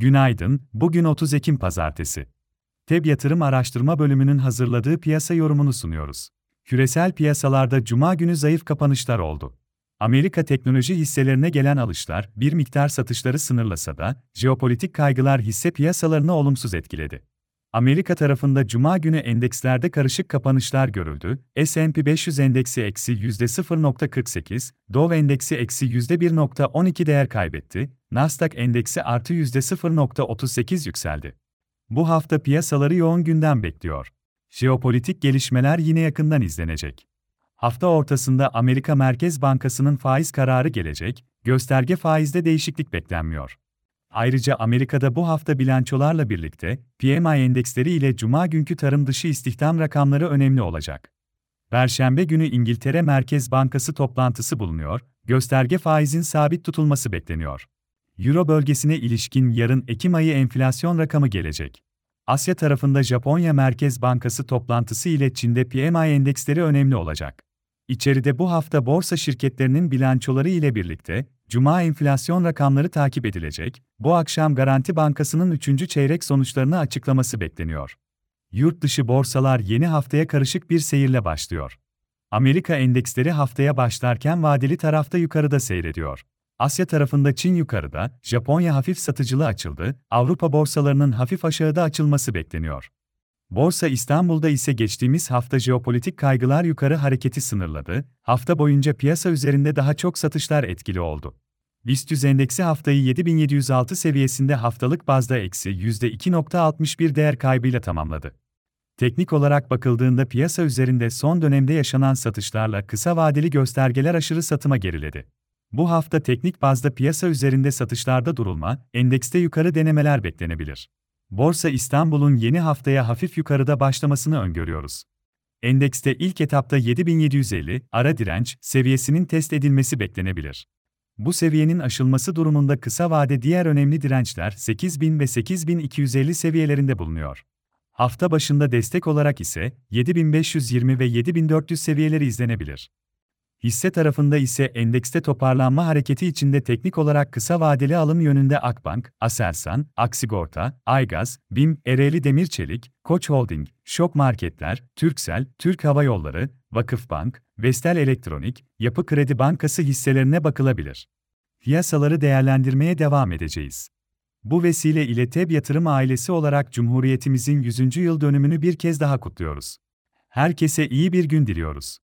Günaydın, bugün 30 Ekim Pazartesi. TEB Yatırım Araştırma Bölümünün hazırladığı piyasa yorumunu sunuyoruz. Küresel piyasalarda cuma günü zayıf kapanışlar oldu. Amerika teknoloji hisselerine gelen alışlar bir miktar satışları sınırlasa da jeopolitik kaygılar hisse piyasalarını olumsuz etkiledi. Amerika tarafında cuma günü endekslerde karışık kapanışlar görüldü. S&P 500 endeksi eksi %0.48, Dow endeksi eksi %1.12 değer kaybetti, Nasdaq endeksi artı %0.38 yükseldi. Bu hafta piyasaları yoğun gündem bekliyor. Jeopolitik gelişmeler yine yakından izlenecek. Hafta ortasında Amerika Merkez Bankası'nın faiz kararı gelecek, gösterge faizde değişiklik beklenmiyor. Ayrıca Amerika'da bu hafta bilançolarla birlikte PMI endeksleri ile cuma günkü tarım dışı istihdam rakamları önemli olacak. Perşembe günü İngiltere Merkez Bankası toplantısı bulunuyor, gösterge faizin sabit tutulması bekleniyor. Euro bölgesine ilişkin yarın Ekim ayı enflasyon rakamı gelecek. Asya tarafında Japonya Merkez Bankası toplantısı ile Çin'de PMI endeksleri önemli olacak. İçeride bu hafta borsa şirketlerinin bilançoları ile birlikte Cuma enflasyon rakamları takip edilecek. Bu akşam Garanti Bankası'nın 3. çeyrek sonuçlarını açıklaması bekleniyor. Yurt dışı borsalar yeni haftaya karışık bir seyirle başlıyor. Amerika endeksleri haftaya başlarken vadeli tarafta yukarıda seyrediyor. Asya tarafında Çin yukarıda, Japonya hafif satıcılı açıldı, Avrupa borsalarının hafif aşağıda açılması bekleniyor. Borsa İstanbul'da ise geçtiğimiz hafta jeopolitik kaygılar yukarı hareketi sınırladı, hafta boyunca piyasa üzerinde daha çok satışlar etkili oldu. BIST endeksi haftayı 7706 seviyesinde haftalık bazda eksi %2.61 değer kaybıyla tamamladı. Teknik olarak bakıldığında piyasa üzerinde son dönemde yaşanan satışlarla kısa vadeli göstergeler aşırı satıma geriledi. Bu hafta teknik bazda piyasa üzerinde satışlarda durulma, endekste yukarı denemeler beklenebilir. Borsa İstanbul'un yeni haftaya hafif yukarıda başlamasını öngörüyoruz. Endekste ilk etapta 7750 ara direnç seviyesinin test edilmesi beklenebilir. Bu seviyenin aşılması durumunda kısa vade diğer önemli dirençler 8000 ve 8250 seviyelerinde bulunuyor. Hafta başında destek olarak ise 7520 ve 7400 seviyeleri izlenebilir. Hisse tarafında ise endekste toparlanma hareketi içinde teknik olarak kısa vadeli alım yönünde Akbank, Aselsan, Aksigorta, Aygaz, BİM, Ereğli Demirçelik, Koç Holding, Şok Marketler, Türksel, Türk Hava Yolları, Vakıfbank, Vestel Elektronik, Yapı Kredi Bankası hisselerine bakılabilir. Piyasaları değerlendirmeye devam edeceğiz. Bu vesile ile TEB Yatırım ailesi olarak Cumhuriyetimizin 100. yıl dönümünü bir kez daha kutluyoruz. Herkese iyi bir gün diliyoruz.